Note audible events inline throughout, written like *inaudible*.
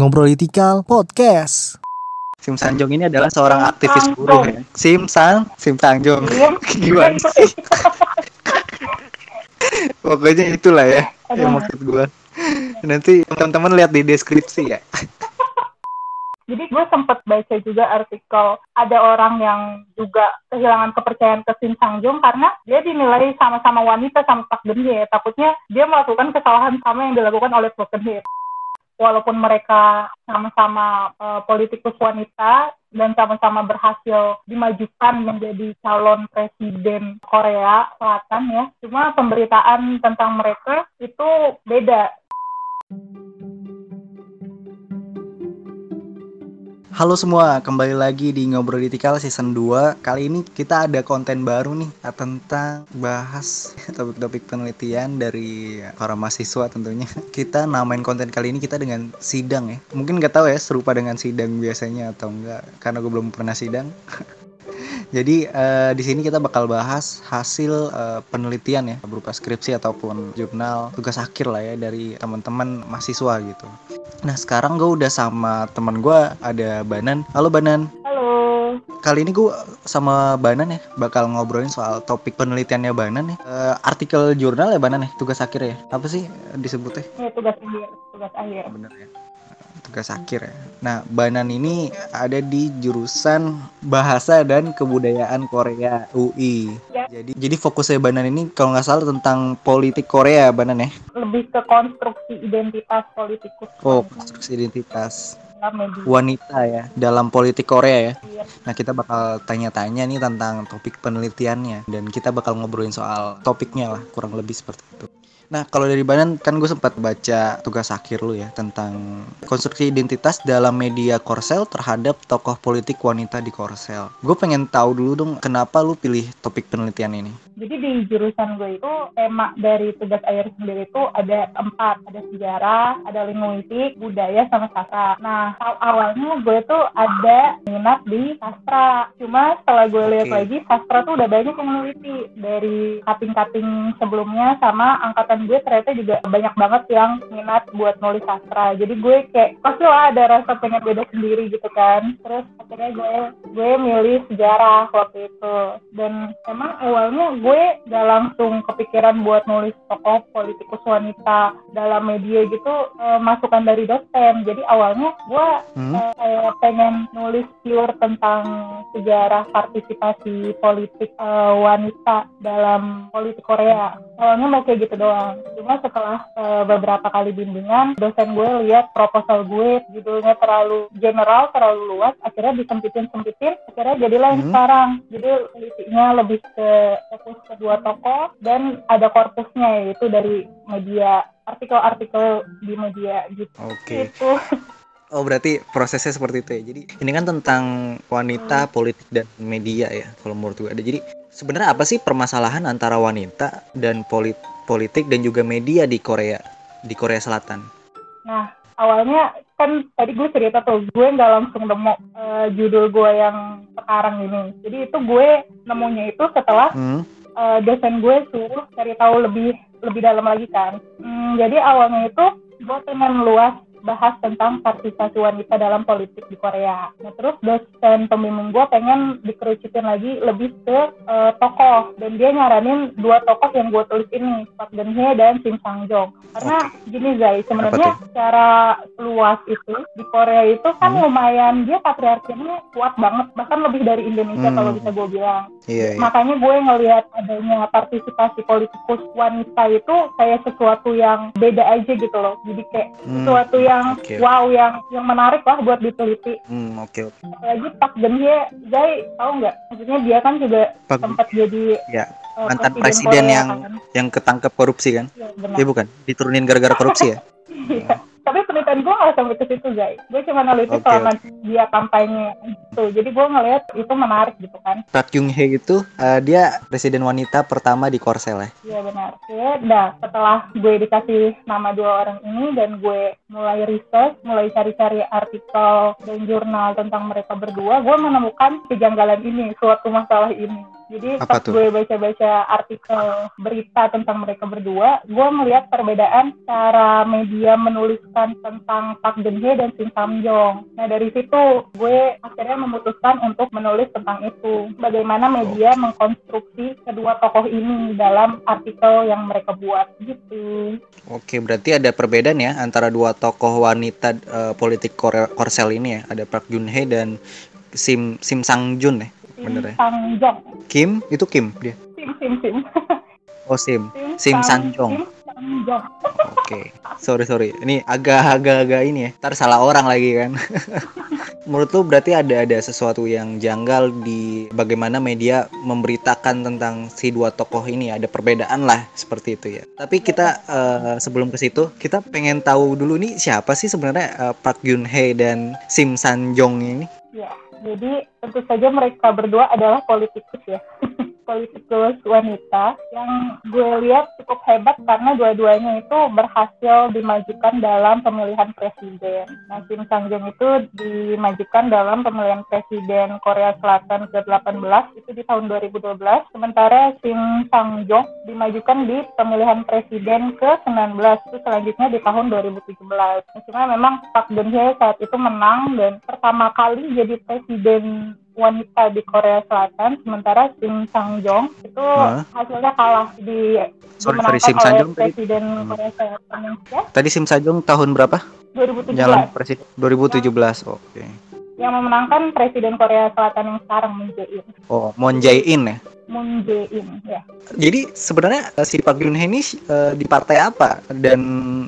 Ngobrolitikal Podcast. Sim Sanjong ini adalah seorang aktivis buruh ya. Sim Sang, Sim Sanjong. Iya. Gimana sih? *laughs* Pokoknya itulah ya yang Aduh. maksud gua. Nanti teman-teman lihat di deskripsi ya. Jadi gue sempet baca juga artikel ada orang yang juga kehilangan kepercayaan ke Shin Sang Jung karena dia dinilai sama-sama wanita sama Park Geun Hye. Takutnya dia melakukan kesalahan sama yang dilakukan oleh Park Geun Hye. Walaupun mereka sama-sama eh, politikus wanita dan sama-sama berhasil dimajukan menjadi calon presiden Korea Selatan ya. Cuma pemberitaan tentang mereka itu beda. Halo semua, kembali lagi di Ngobrolitikal season 2 Kali ini kita ada konten baru nih Tentang bahas *laughs* topik-topik penelitian dari para mahasiswa tentunya. *laughs* Kita namain konten kali ini kita dengan sidang ya. Mungkin nggak tahu ya serupa dengan sidang biasanya atau enggak Karena gue belum pernah sidang. *laughs* Jadi eh, di sini kita bakal bahas hasil eh, penelitian ya berupa skripsi ataupun jurnal tugas akhir lah ya dari teman-teman mahasiswa gitu. Nah sekarang gue udah sama teman gue ada Banan. Halo Banan. Halo. Kali ini gue sama Banan ya bakal ngobrolin soal topik penelitiannya Banan ya. Eh, artikel jurnal ya Banan ya tugas akhir ya. Apa sih disebutnya? Ini tugas akhir, tugas akhir. Bener ya. Tugas akhir ya. Nah, Banan ini ada di jurusan Bahasa dan Kebudayaan Korea UI. Ya. Jadi jadi fokusnya Banan ini kalau nggak salah tentang politik Korea Banan ya. Lebih ke konstruksi identitas politikus Oh, konstruksi identitas media. wanita ya dalam politik Korea ya. Iya. Nah, kita bakal tanya-tanya nih tentang topik penelitiannya dan kita bakal ngobrolin soal topiknya lah, kurang lebih seperti itu. Nah, kalau dari Banan kan gue sempat baca tugas akhir lu ya tentang konstruksi identitas dalam media Korsel terhadap tokoh politik wanita di Korsel. Gue pengen tahu dulu dong kenapa lu pilih topik penelitian ini. Jadi di jurusan gue itu tema dari tugas akhir sendiri itu ada empat, ada sejarah, ada linguistik, budaya, sama sastra. Nah aw- awalnya gue tuh ada minat di sastra, cuma setelah gue lihat Oke. lagi sastra tuh udah banyak yang meneliti dari cutting-cutting sebelumnya sama angkatan gue ternyata juga banyak banget yang minat buat nulis sastra. Jadi gue kayak pasti lah ada rasa pengen beda sendiri gitu kan. Terus akhirnya gue gue milih sejarah waktu itu dan emang awalnya gue gak langsung kepikiran buat nulis tokoh politikus wanita dalam media gitu eh, masukan dari dosen jadi awalnya gue Hmm? kayak pengen nulis pure tentang sejarah partisipasi politik eh, wanita dalam politik Korea awalnya mau kayak gitu doang cuma setelah eh, beberapa kali bimbingan dosen gue lihat proposal gue judulnya terlalu general terlalu luas akhirnya disempitin sempitin akhirnya jadilah yang Hmm. sekarang jadi politinya lebih ke fokus ke dua tokoh dan ada korpusnya yaitu dari media artikel-artikel di media gitu Oke. Gitu. *laughs* Oh, berarti prosesnya seperti itu ya. Jadi, ini kan tentang wanita, politik dan media ya kalau menurut gue. Ada jadi sebenarnya apa sih permasalahan antara wanita dan polit politik dan juga media di Korea di Korea Selatan? Nah, awalnya kan tadi gue cerita tuh, gue nggak langsung nemu eh, judul gue yang sekarang ini. Jadi itu gue nemunya itu setelah Hmm. Eh, dosen gue suruh cari tahu lebih lebih dalam lagi kan. Hmm, jadi awalnya itu gue pengen luas bahas tentang partisipasi wanita dalam politik di Korea. Nah terus dosen pembimbing gue pengen dikerucutin lagi lebih ke eh, tokoh dan dia nyaranin dua tokoh yang gue tulis ini Park Geun Hye dan Kim Sang Jong. Karena gini Zai, sebenarnya secara luas itu di Korea itu kan Hmm. lumayan dia patriarkinya kuat banget bahkan lebih dari Indonesia Hmm. kalau bisa gue bilang Iya, iya. makanya gue ngelihat adanya partisipasi politikus wanita itu kayak sesuatu yang beda aja gitu loh jadi kayak Hmm, sesuatu yang oke. wow yang yang menarik lah buat diteliti Hmm, oke oke. apalagi Pak Geun Hye Zai tahu nggak maksudnya dia kan juga Pak- sempat jadi Ya, eh, mantan presiden Korea, yang- kan? yang ketangkep korupsi kan? Iya. Iya bukan? Diturunin gara-gara korupsi ya? *laughs* Iya. Tapi penelitian gue nggak sampai ke situ, Zai. Gue cuma neliti Oke, selama dia kampanye gitu. Jadi gue ngelihat itu menarik gitu kan. Park Kyung Hee itu eh, dia presiden wanita pertama di Korsel ya. Iya benar. Oke, nah setelah gue dikasih nama dua orang ini dan gue mulai research, mulai cari-cari artikel dan jurnal tentang mereka berdua, gue menemukan kejanggalan ini, suatu masalah ini. Jadi Apa pas tuh? gue baca-baca artikel berita tentang mereka berdua, gue melihat perbedaan cara media menuliskan tentang Park Geun Hye dan Shin Sam Jong. Nah dari situ gue akhirnya memutuskan untuk menulis tentang itu. Bagaimana media mengkonstruksi kedua tokoh ini dalam artikel yang mereka buat gitu. Oke, berarti ada perbedaan ya antara dua tokoh wanita eh, politik Korea- Korsel ini ya. Ada Park Geun Hye dan Sim Sim Sang Jun ya. Bener ya? Sang Jong. Kim itu Kim dia. Sim Sim Sim. *laughs* Oh Sim. Sim. Sim Sang Jong. Oke. Sorry sorry. Ini agak-agak ini ya. Ntar salah orang lagi kan. *laughs* Menurut lu berarti ada ada sesuatu yang janggal di bagaimana media memberitakan tentang si dua tokoh ini ada perbedaan lah seperti itu ya. Tapi kita eh, sebelum ke situ kita pengen tahu dulu nih siapa sih sebenarnya eh, Park Geun Hye dan Sim San Jong ini? Ya, jadi tentu saja mereka berdua adalah politikus ya. *laughs* politikus wanita yang gue lihat cukup hebat karena dua-duanya itu berhasil dimajukan dalam pemilihan presiden. Nah, Kim Sang Jong itu dimajukan dalam pemilihan presiden Korea Selatan ke-18 itu di tahun 2012, sementara Kim Sang Jong dimajukan di pemilihan presiden ke-19 itu selanjutnya di tahun 2017. Nah, cuma memang Park Geun Hye saat itu menang dan pertama kali jadi presiden wanita di Korea Selatan, sementara Kim Sang Jong itu Hah? hasilnya kalah di Sorry, sorry, dimenangkan Kim Sang oleh Jong tadi- presiden Hmm. Korea Selatan yang ya, Tadi Sim San Jong tahun berapa? 2017 Jalan presiden 2017. Oke. yang memenangkan presiden Korea Selatan yang sekarang Moon Jae-in. Oh, Moon Jae-in ya. Moon Jae-in ya. Jadi sebenarnya eh, si Park Geun Hye ini eh, di partai apa dan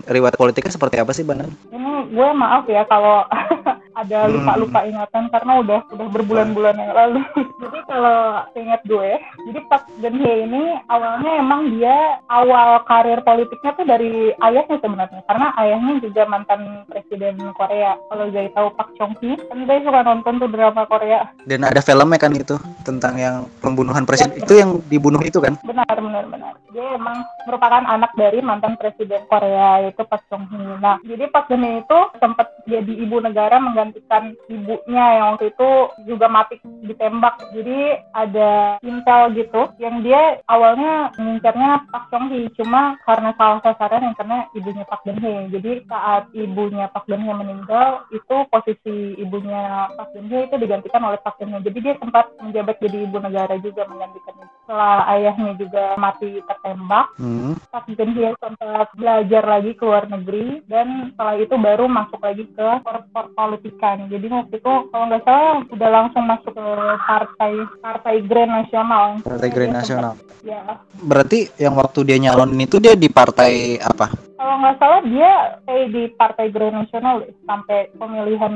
riwayat politiknya seperti apa sih, Bang? Ini gue maaf ya kalau *laughs* ada Hmm. lupa-lupa ingatan karena udah udah berbulan-bulan yang lalu. *laughs* jadi kalau ingat gue, jadi Park Geun Hye ini awalnya emang dia awal karir politiknya tuh dari ayahnya sebenarnya karena ayahnya juga mantan presiden Korea. Kalau jadi tahu Park Chung Hee, kan dia suka nonton tuh drama Korea. Dan ada filmnya kan itu tentang yang pembunuhan presiden itu yang dibunuh itu kan? Benar, benar, benar. Dia emang merupakan anak dari mantan presiden Korea yaitu Park Chung Hee. Nah, jadi Park Geun Hye itu sempat jadi ibu negara menggantikan ibunya yang waktu itu juga mati ditembak. Jadi ada intel gitu yang dia awalnya mengincarnya Park Chung Hee cuma karena salah sasaran yang kena ibunya Park Geun Hye. Jadi saat ibunya Park Geun Hye meninggal itu posisi ibunya Park Geun Hye itu digantikan oleh Park Geun Hye. Jadi dia sempat menjabat jadi ibu negara juga menggantikan. Setelah ayahnya juga mati tertembak, Hmm. Park Geun Hye sempat belajar lagi ke luar negeri dan setelah itu baru masuk lagi ke korpor politikan. Jadi waktu itu kalau nggak salah udah langsung masuk ke partai partai Grand Nasional. Partai Grand Nasional. Ya, Berarti yang waktu dia nyalonin itu dia di partai apa? kalau nggak salah dia stay di partai Grand Nasional sampai pemilihan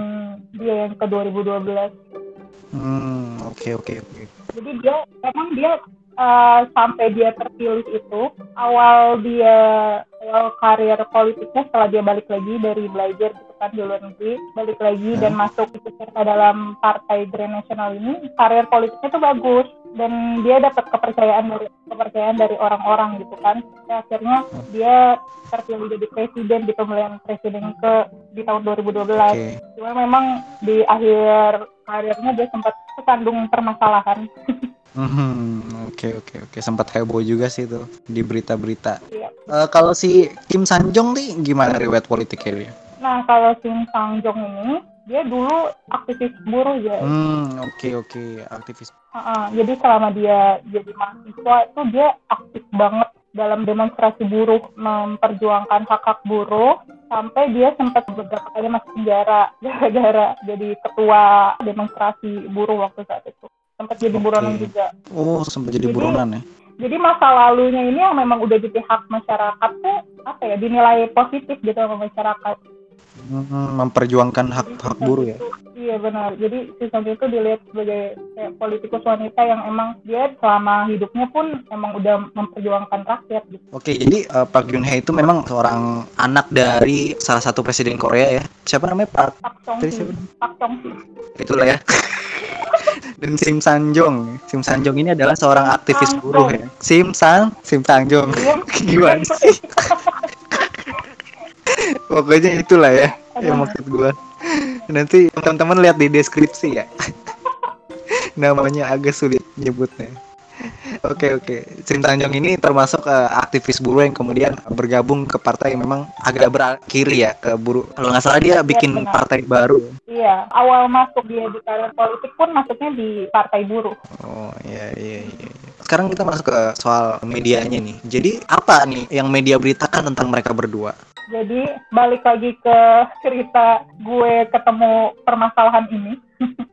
dia yang ke 2012. Hmm, oke oke oke. Jadi dia memang dia eh, sampai dia terpilih itu awal dia awal karir politiknya setelah dia balik lagi dari belajar gitu kan di luar negeri balik lagi dan masuk ikut serta dalam partai Grand Nasional ini karir politiknya tuh bagus dan dia dapat kepercayaan dari kepercayaan dari orang-orang gitu kan. Dan akhirnya dia terpilih jadi presiden di pemilihan presiden ke di tahun 2012 Oke. cuma memang di akhir karirnya dia sempat kesandung permasalahan. Hmm, *laughs* oke oke oke sempat heboh juga sih itu di berita-berita. Iya. Eh, kalau si Kim San Jong nih gimana riwayat politiknya dia? Nah, kalau Shin Sang Jong ini, dia dulu aktivis buruh ya. Hmm, oke oke aktivis. Ha-ha, jadi selama dia jadi mahasiswa itu dia aktif banget dalam demonstrasi buruh, memperjuangkan hak-hak buruh, sampai dia sempat beberapa kali masuk penjara *laughs* gara-gara jadi ketua demonstrasi buruh waktu saat itu. Sempat jadi buronan juga. Oh sempat jadi Jadi- buronan ya? Jadi masa lalunya ini yang memang udah di pihak masyarakat tuh apa ya dinilai positif gitu sama masyarakat. Hmm, memperjuangkan hak hak buruh ya? Iya benar. Jadi si Sang itu dilihat sebagai kayak politikus wanita yang emang dia selama hidupnya pun emang udah memperjuangkan rakyat gitu. Oke, jadi eh, Park Geun Hye itu memang seorang anak dari salah satu presiden Korea ya. Siapa namanya Park? Hee. siapa? Pak Chong Hee. Itulah ya. Dan Sim San Jong. Sim San Jong ini adalah seorang aktivis buruh ya. Sim San, Sim Sang Jong. Iya. *laughs* Gimana sih? *laughs* Pokoknya itulah ya yang maksud gua. Nanti teman-teman lihat di deskripsi ya. *laughs* Namanya agak sulit nyebutnya. Oke oke. Sim Tanjung ini termasuk uh, aktivis buruh yang kemudian bergabung ke partai yang memang agak berakiri ya ke buruh. Kalau nggak salah dia bikin benar. partai baru. Iya, awal masuk dia di karir politik pun masuknya di partai buruh. Oh iya iya iya. iya. Sekarang kita masuk ke soal medianya nih. Jadi apa nih yang media beritakan tentang mereka berdua? Jadi balik lagi ke cerita gue ketemu permasalahan ini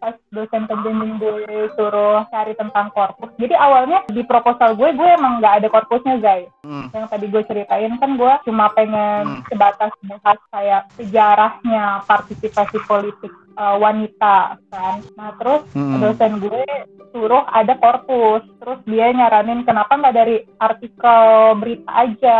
pas dosen pembimbing gue suruh cari tentang korpus. Jadi awalnya di proposal gue gue emang nggak ada korpusnya guys. Hmm. Yang tadi gue ceritain kan gue cuma pengen Hmm. sebatas bahas kayak sejarahnya partisipasi politik uh, wanita kan. Nah terus Hmm. dosen gue suruh ada korpus. Terus dia nyaranin kenapa nggak dari artikel berita aja.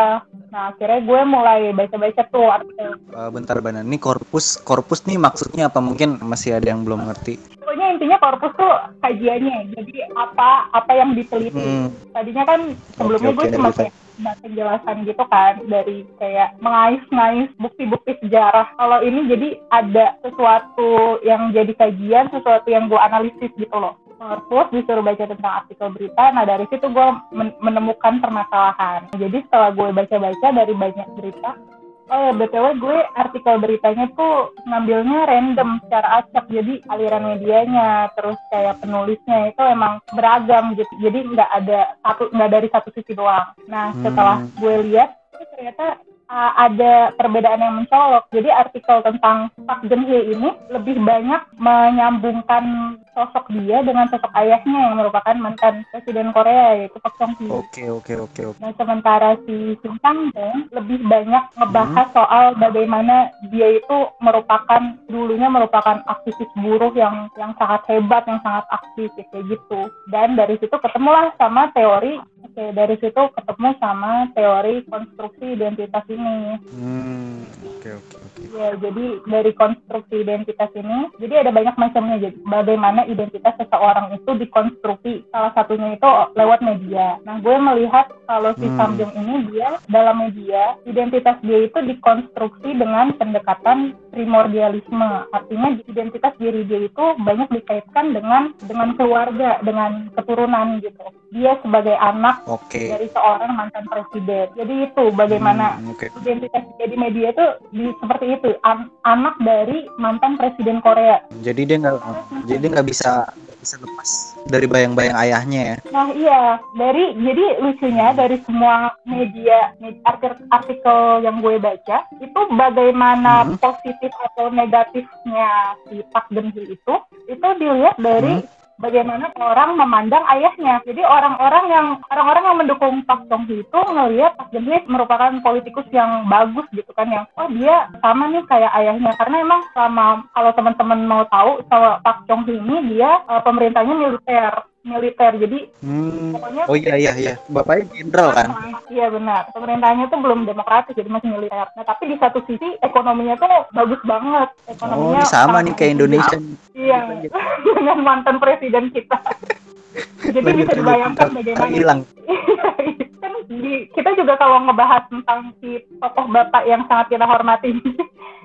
Nah akhirnya gue mulai baca-baca tuh artikel. Eh, bentar Bana, ini korpus korpus nih maksudnya apa? Mungkin masih ada yang belum ngerti. Pokoknya intinya korpus tuh kajiannya. Jadi apa apa yang diteliti. Hmm. Tadinya kan sebelumnya Oke, gue oke, cuma kayak penjelasan gitu kan dari kayak mengais-ngais bukti-bukti sejarah. Kalau ini jadi ada sesuatu yang jadi kajian, sesuatu yang gue analisis gitu loh. Korpus disuruh baca tentang artikel berita, nah dari situ gue men- menemukan permasalahan. Jadi setelah gue baca-baca dari banyak berita, oh ya btw gue artikel beritanya tuh ngambilnya random secara acak, jadi aliran medianya, terus kayak penulisnya itu emang beragam gitu, jadi nggak ada satu nggak dari satu sisi doang. Nah setelah Hmm. gue lihat, ternyata uh, ada perbedaan yang mencolok. Jadi artikel tentang Park Geun Hye ini lebih banyak menyambungkan sosok dia dengan sosok ayahnya yang merupakan mantan presiden Korea yaitu Park Chung Hee. Oke oke oke. Nah, sementara si Shin Sang-dong lebih banyak ngebahas soal bagaimana dia itu merupakan dulunya merupakan aktivis buruh yang yang sangat hebat, yang sangat aktif kayak gitu. Dan dari situ ketemulah sama teori Oke, dari situ ketemu sama teori konstruksi identitas ini. Hmm, oke oke oke. Ya, jadi dari konstruksi identitas ini, jadi ada banyak macamnya. Jadi bagaimana identitas seseorang itu dikonstruksi. Salah satunya itu lewat media. Nah, gue melihat kalau si Hmm. Samjung ini dia dalam media, identitas dia itu dikonstruksi dengan pendekatan primordialisme. Artinya identitas diri dia itu banyak dikaitkan dengan dengan keluarga, dengan keturunan gitu. Dia sebagai anak Oke. dari seorang mantan presiden. Jadi itu bagaimana Hmm, Oke. identitas dia di media itu di, seperti itu an- anak dari mantan presiden Korea. Jadi dia nggak jadi nggak bisa bisa lepas dari bayang-bayang ayahnya ya. Nah iya dari jadi lucunya dari semua media med- artik- artikel yang gue baca itu bagaimana Hmm. positif atau negatifnya si Park Geun Hye itu itu dilihat dari bagaimana orang memandang ayahnya. Jadi orang-orang yang orang-orang yang mendukung Chung Hee itu ngelihat Park Geun Hye merupakan politikus yang bagus gitu kan yang oh dia sama nih kayak ayahnya karena emang sama kalau teman-teman mau tahu sama Park Chung Hee ini dia eh, pemerintahnya militer militer jadi Hmm. pokoknya Oh iya iya iya. Bapaknya jenderal kan? Iya benar. Pemerintahnya tuh belum demokratis jadi masih militer. Nah tapi di satu sisi ekonominya tuh bagus banget. Oh, Ekonominya ini sama nih kayak Indonesia. Iya. *laughs* dengan mantan presiden kita. *laughs* jadi Lanjut, bisa dibayangkan bagaimana. hilang. *laughs* kan di- kita juga kalau ngebahas tentang si tokoh bapak yang sangat kita hormati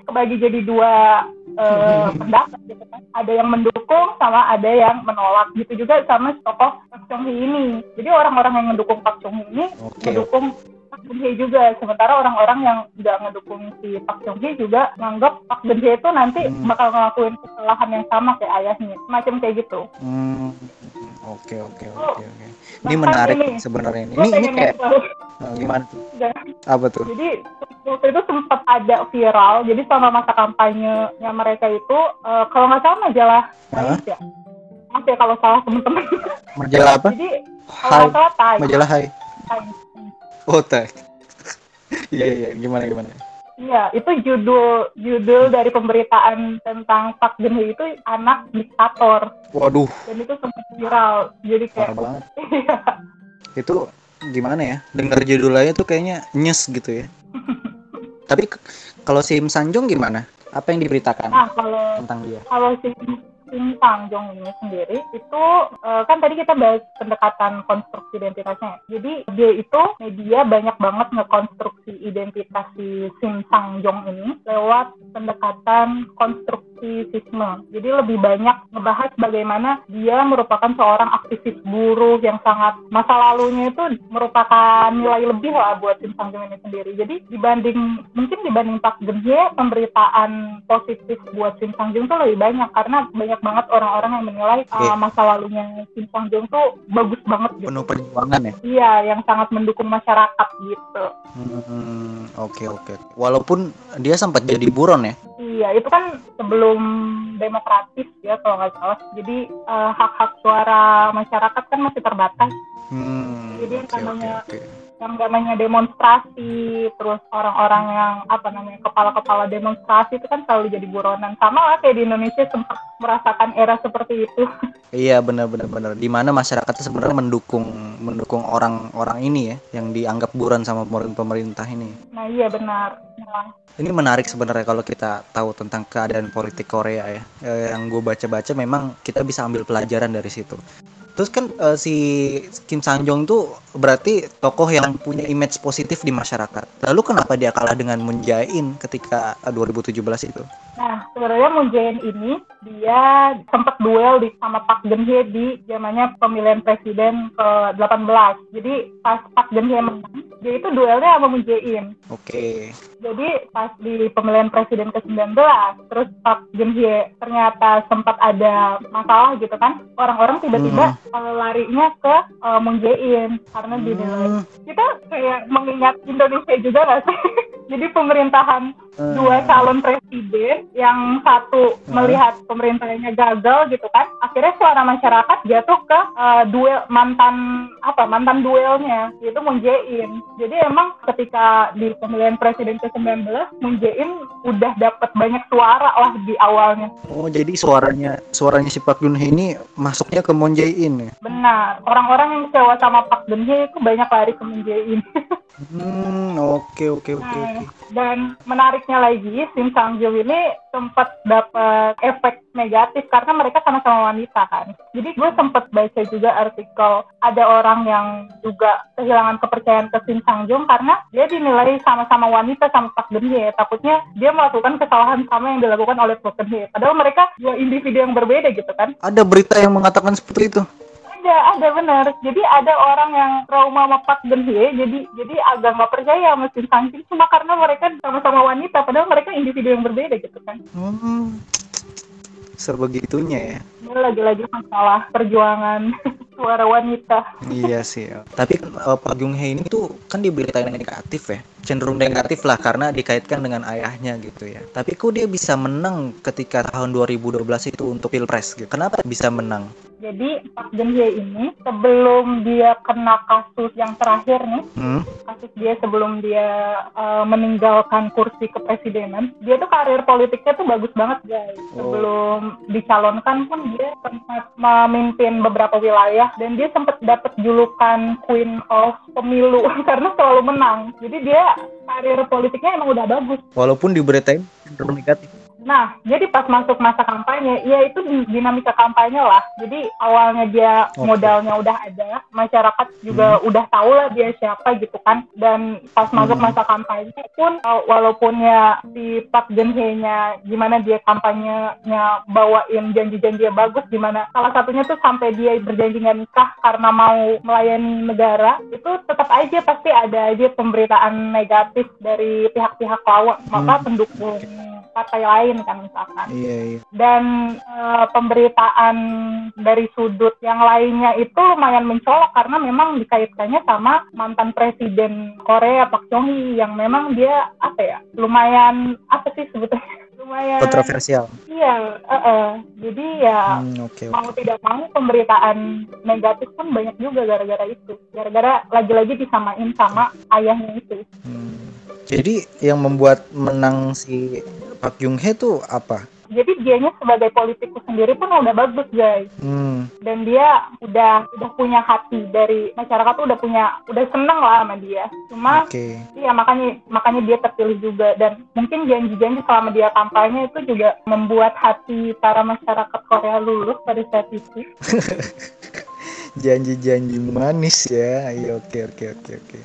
kebagi jadi dua eh, *laughs* pendapat gitu kan. Ada yang mendukung sama ada yang menolak. Gitu juga sama tokoh Park Chung Hee ini. Jadi orang-orang yang mendukung Park Chung Hee ini Oke. mendukung Park Geun Hye juga. Sementara orang-orang yang nggak ngedukung si Park Chung Hee juga nganggap Park Geun Hye itu nanti Hmm. bakal ngelakuin kesalahan yang sama kayak ayahnya. Macam kayak gitu. Hmm. Oke oke Oh, oke oke. Ini menarik ini, sebenarnya ini. Ini ini kayak eh, gimana tuh? Apa tuh? Jadi waktu itu sempat ada viral. Jadi selama masa kampanyenya mereka itu, eh, kalau nggak salah majalah ya. Maaf ya kalau salah teman-teman. Majalah apa? Jadi kalau Hai. salah. Majalah Hai. Times. Oh, teh. *laughs* Iya iya gimana gimana? Iya, itu judul judul dari pemberitaan tentang Park Geun itu anak diktator Waduh, dan itu sempat viral. Jadi parah kayak banget. *laughs* iya. Itu gimana ya? Dengar judulnya tuh kayaknya nyes gitu ya. *laughs* Tapi kalau si Im Sanjung gimana? Apa yang diberitakan Nah, kalau tentang dia? kalau si Shin Sang-jong ini sendiri itu eh, kan tadi kita bahas pendekatan konstruksi identitasnya. Jadi dia itu media banyak banget ngekonstruksi identitas si Shin Sang-jong ini lewat pendekatan konstruksi aktivisme. Jadi lebih banyak ngebahas bagaimana dia merupakan seorang aktivis buruh yang sangat masa lalunya itu merupakan nilai lebih lah buat Kim Sang ini sendiri. Jadi dibanding mungkin dibanding Pak Geun-hye pemberitaan positif buat Kim Sang Jung tuh lebih banyak karena banyak banget orang-orang yang menilai uh, masa lalunya Kim Sang Jung tuh bagus banget gitu. Penuh perjuangan ya. Iya, yang sangat mendukung masyarakat gitu. Hmm, oke oke. Walaupun dia sempat jadi buron ya. Iya, itu kan sebelum demokratis ya kalau nggak salah. Jadi uh, hak-hak suara masyarakat kan masih terbatas. Hmm, Jadi yang namanya oke, oke. yang namanya demonstrasi, terus orang-orang yang apa namanya kepala-kepala demonstrasi itu kan selalu jadi buronan. Sama lah kayak di Indonesia sempat merasakan era seperti itu. *laughs* Iya benar benar. Di mana masyarakatnya sebenarnya mendukung mendukung orang-orang ini ya yang dianggap buron sama pemer- pemerintah ini. Nah iya benar. Nah, Ini menarik sebenarnya kalau kita tahu tentang keadaan politik Korea ya. Eh, yang gue baca-baca memang kita bisa ambil pelajaran dari situ. Terus kan eh, si Kim Sang Jong tuh berarti tokoh yang punya image positif di masyarakat. Lalu kenapa dia kalah dengan Moon Jae-in ketika eh, 2017 itu? Nah, sebenarnya Moon Jae-in ini dia sempat duel di sama Park Geun-hye di zamannya pemilihan presiden ke-18. Jadi pas Park Geun-hye menang, dia itu duelnya sama Moon Jae-in. Oke. Jadi pas di pemilihan presiden ke-19, terus Park Geun-hye ternyata sempat ada masalah gitu kan. Orang-orang tiba-tiba uh, larinya ke uh, Moon Jae-in karena dinilai. Hmm, Kita kayak mengingat Indonesia juga nggak sih? *laughs* Jadi pemerintahan Hmm. dua calon presiden yang satu Hmm. melihat pemerintahnya gagal gitu kan akhirnya suara masyarakat jatuh ke uh, duel mantan apa mantan duelnya yaitu Moon Jae-in jadi emang ketika di pemilihan presiden ke-19 Moon Jae-in udah dapat banyak suara lah di awalnya. Oh jadi suaranya suaranya si Park Geun Hye ini masuknya ke Moon Jae-in ya? benar. Orang-orang yang kecewa sama Park Geun-hye itu banyak lari ke Moon Jae-in. *laughs* Hmm oke oke oke Nah, oke. dan menariknya lagi, Kim Sang Jung ini sempat dapat efek negatif karena mereka sama-sama wanita kan. Jadi gue sempat baca juga artikel ada orang yang juga kehilangan kepercayaan ke Kim Sang Jung karena dia dinilai sama-sama wanita sama Park Geun Hye. Takutnya dia melakukan kesalahan sama yang dilakukan oleh Park Geun Hye. Padahal mereka dua individu yang berbeda gitu kan. Ada berita yang mengatakan seperti itu. Ada, ada benar. Jadi ada orang yang trauma Geun Hye, jadi jadi agak nggak percaya sama Kim Sang Jung cuma karena mereka sama-sama wanita, padahal mereka individu yang berbeda gitu kan. Hmm. Sebegitunya ya. Ini lagi-lagi masalah perjuangan *laughs* suara wanita. iya sih. Tapi kan eh, Park Geun Hye ini tuh kan diberitain negatif ya. Cenderung negatif lah karena dikaitkan dengan ayahnya gitu ya. Tapi kok dia bisa menang ketika tahun 2012 itu untuk Pilpres gitu. Kenapa bisa menang? Jadi Park Geun Hye ini sebelum dia kena kasus yang terakhir nih, Hmm? kasus dia sebelum dia uh, meninggalkan kursi kepresidenan, dia tuh karir politiknya tuh bagus banget guys. Oh. Sebelum dicalonkan pun dia sempat memimpin beberapa wilayah dan dia sempat dapat julukan Queen of Pemilu *laughs* karena selalu menang. Jadi dia karir politiknya emang udah bagus. Walaupun diberitain cenderung negatif. Nah, jadi pas masuk masa kampanye, ya itu di- dinamika kampanye lah. Jadi awalnya dia Oke. modalnya udah ada, masyarakat juga udah tahu lah dia siapa gitu kan. Dan pas masuk Hmm. masa kampanye pun, uh, walaupun ya si Park Geun Hye-nya gimana dia kampanyenya bawain janji-janji yang bagus, gimana salah satunya tuh sampai dia berjanji nggak nikah karena mau melayani negara, itu tetap aja pasti ada aja pemberitaan negatif dari pihak-pihak lawan, maka Hmm. pendukung partai lain kan misalkan Iya iya. dan eh, pemberitaan dari sudut yang lainnya itu lumayan mencolok karena memang dikaitkannya sama mantan presiden Korea Park Chung Hee yang memang dia apa ya lumayan apa sih sebetulnya *laughs* lumayan Kontroversial. iya eh, eh. jadi ya Hmm, oke oke. mau tidak mau pemberitaan negatif pun banyak juga gara-gara itu gara-gara lagi-lagi disamain sama ayahnya itu Hmm. Jadi yang membuat menang si Park Geun Hye tuh apa? jadi dianya sebagai politikus sendiri pun udah bagus guys Hmm. dan dia udah udah punya hati dari masyarakat tuh udah punya udah seneng lah sama dia cuma Oke. iya makanya makanya dia terpilih juga dan mungkin janji-janji selama dia kampanye itu juga membuat hati para masyarakat Korea lulus pada saat itu *laughs* Janji-janji manis ya. Iya oke oke oke oke.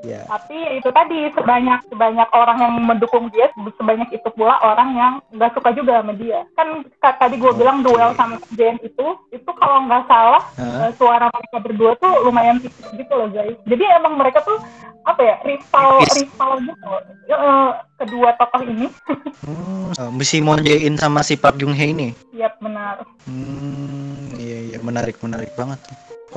Ya. Tapi ya itu tadi sebanyak sebanyak orang yang mendukung dia, sebanyak itu pula orang yang nggak suka juga sama dia. Kan ka- tadi gue bilang duel sama Jen itu, itu kalau nggak salah Hah? eh, suara mereka berdua tuh lumayan tipis gitu loh guys. Jadi emang mereka tuh apa ya rival Tipis. rival gitu. Eh, kedua tokoh ini, Hmm, eh, si Moon Jae-in sama si Park Jung Hee ini. siap benar. Hmm, iya iya menarik menarik banget.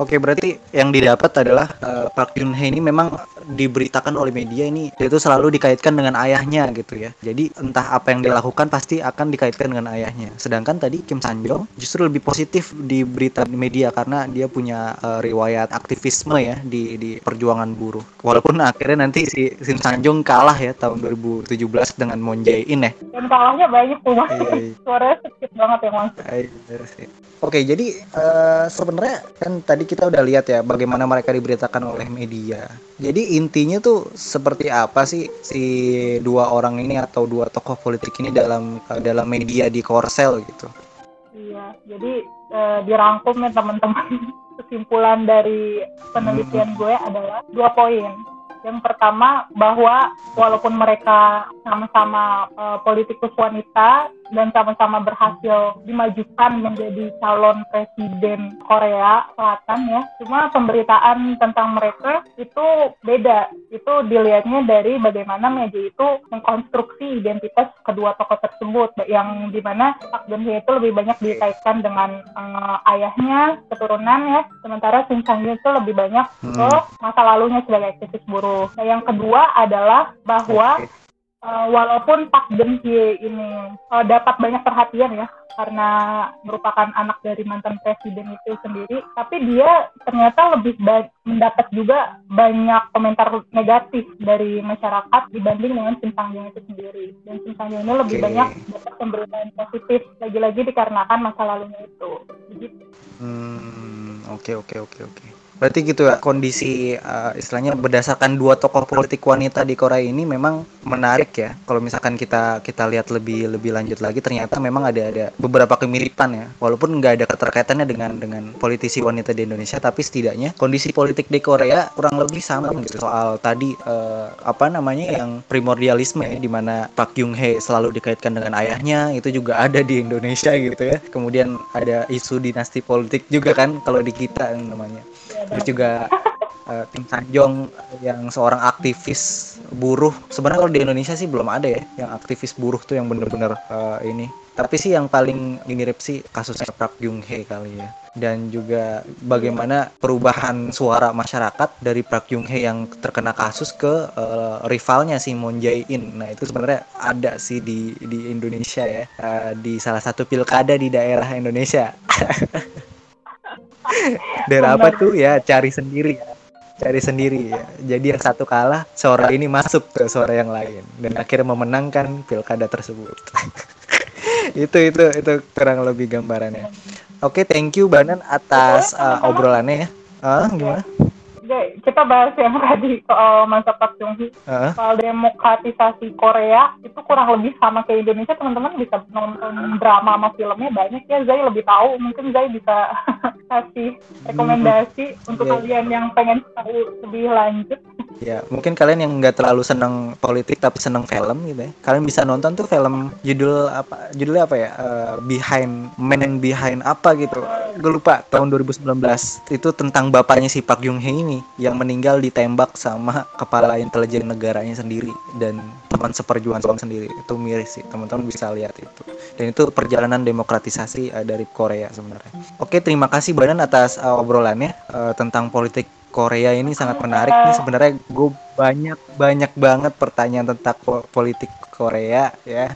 Oke berarti yang didapat adalah eh, Park Jun Hee ini memang diberitakan oleh media ini dia itu selalu dikaitkan dengan ayahnya gitu ya. Jadi entah apa yang dilakukan pasti akan dikaitkan dengan ayahnya. Sedangkan tadi Kim San Jong justru lebih positif di berita di media karena dia punya eh, riwayat aktivisme ya di di perjuangan buruh. Walaupun akhirnya nanti si Kim San Jong kalah ya tahun 2017 dengan Moon Jae-in ya. Dan kalahnya banyak tuh, Mas. Iya, iya. Suaranya sedikit banget yang langsung. Ah, iya. Oke, jadi eh, sebenarnya kan tadi kita udah lihat ya bagaimana mereka diberitakan oleh media. Jadi intinya tuh seperti apa sih si dua orang ini atau dua tokoh politik ini dalam dalam media di Korsel gitu. Iya, jadi eh, dirangkum ya teman-teman. *laughs* Kesimpulan dari penelitian gue adalah dua poin. Yang pertama bahwa walaupun mereka sama-sama eh, politikus wanita dan sama-sama berhasil dimajukan menjadi calon presiden Korea Selatan ya, cuma pemberitaan tentang mereka itu beda. Itu dilihatnya dari bagaimana media itu mengkonstruksi identitas kedua tokoh tersebut, yang di mana Park Geun Hye itu lebih banyak dikaitkan dengan eh, ayahnya, keturunan ya, sementara Shin Sang itu lebih banyak ke Hmm. masa lalunya sebagai aktivis buruh. Nah, yang kedua adalah bahwa. Uh, walaupun Pak Hye ini uh, dapat banyak perhatian ya karena merupakan anak dari mantan presiden itu sendiri, tapi dia ternyata lebih mendapat juga banyak komentar negatif dari masyarakat dibanding dengan Shin Sang itu sendiri. Dan Shin Sang ini lebih Oke. banyak dapat pemberitaan positif lagi-lagi dikarenakan masa lalunya itu. Begitu. Hmm, oke oke oke oke. Berarti gitu ya kondisi eh, istilahnya berdasarkan dua tokoh politik wanita di Korea ini memang menarik ya. Kalau misalkan kita kita lihat lebih lebih lanjut lagi ternyata memang ada ada beberapa kemiripan ya. Walaupun nggak ada keterkaitannya dengan dengan politisi wanita di Indonesia, tapi setidaknya kondisi politik di Korea kurang lebih sama gitu. Soal tadi eh, apa namanya yang primordialisme ya, di mana Park Yung Hee selalu dikaitkan dengan ayahnya itu juga ada di Indonesia gitu ya. Kemudian ada isu dinasti politik juga kan kalau di kita namanya. Terus juga eh, Kim Sanjong yang seorang aktivis buruh. Sebenarnya kalau di Indonesia sih belum ada ya yang aktivis buruh tuh yang bener-bener eh, ini. Tapi sih yang paling mirip sih kasusnya Park Yung Hee kali ya. Dan juga bagaimana perubahan suara masyarakat dari Park Yung Hee yang terkena kasus ke eh, rivalnya si Moon Jae-in. Nah, itu sebenarnya ada sih di di Indonesia ya. Eh, di salah satu pilkada di daerah Indonesia. *laughs* Daerah apa tuh ya cari sendiri ya. Cari sendiri ya. Jadi yang satu kalah, suara ini masuk ke suara yang lain dan akhirnya memenangkan pilkada tersebut. *laughs* itu itu itu kurang lebih gambarannya. Oke, thank you Banan atas uh, obrolannya ya. Ah, gimana? Oke, kita bahas yang tadi soal masa Park Chung Hee. Ah, soal demokratisasi Korea itu kurang lebih sama kayak Indonesia teman-teman bisa nonton drama sama filmnya banyak ya Zai lebih tahu mungkin Zai bisa *laughs* kasih rekomendasi untuk Iya. kalian yang pengen tahu lebih lanjut ya, mungkin kalian yang nggak terlalu seneng politik tapi seneng film gitu ya. Kalian bisa nonton tuh film judul apa? Judulnya apa ya? Eh, behind Man Behind apa gitu. Gue lupa tahun 2019. Itu tentang bapaknya si Park Yung Hee ini yang meninggal ditembak sama kepala intelijen negaranya sendiri dan teman seperjuangan sendiri. Itu miris sih. Teman-teman bisa lihat itu. Dan itu perjalanan demokratisasi eh, dari Korea sebenarnya. Oke, terima kasih Badan atas eh, obrolannya eh, tentang politik Korea ini sangat menarik. Nih sebenarnya gue banyak banyak banget pertanyaan tentang po- politik Korea ya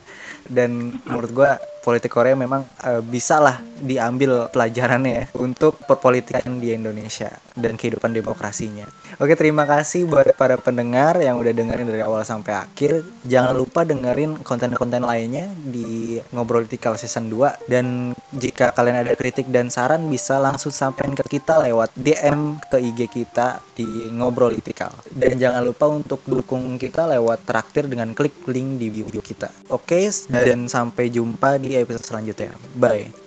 dan menurut gue politik Korea memang eh, bisa lah diambil pelajarannya ya untuk perpolitikan di Indonesia dan kehidupan demokrasinya. Oke terima kasih buat para pendengar yang udah dengerin dari awal sampai akhir. Jangan lupa dengerin konten-konten lainnya di Ngobrolitikal Season 2 dan jika kalian ada kritik dan saran bisa langsung sampaikan ke kita lewat DM ke IG kita di Ngobrolitikal. Dan jangan lupa untuk dukung kita lewat traktir dengan klik link di video kita. Oke, dan sampai jumpa di episode selanjutnya. Bye.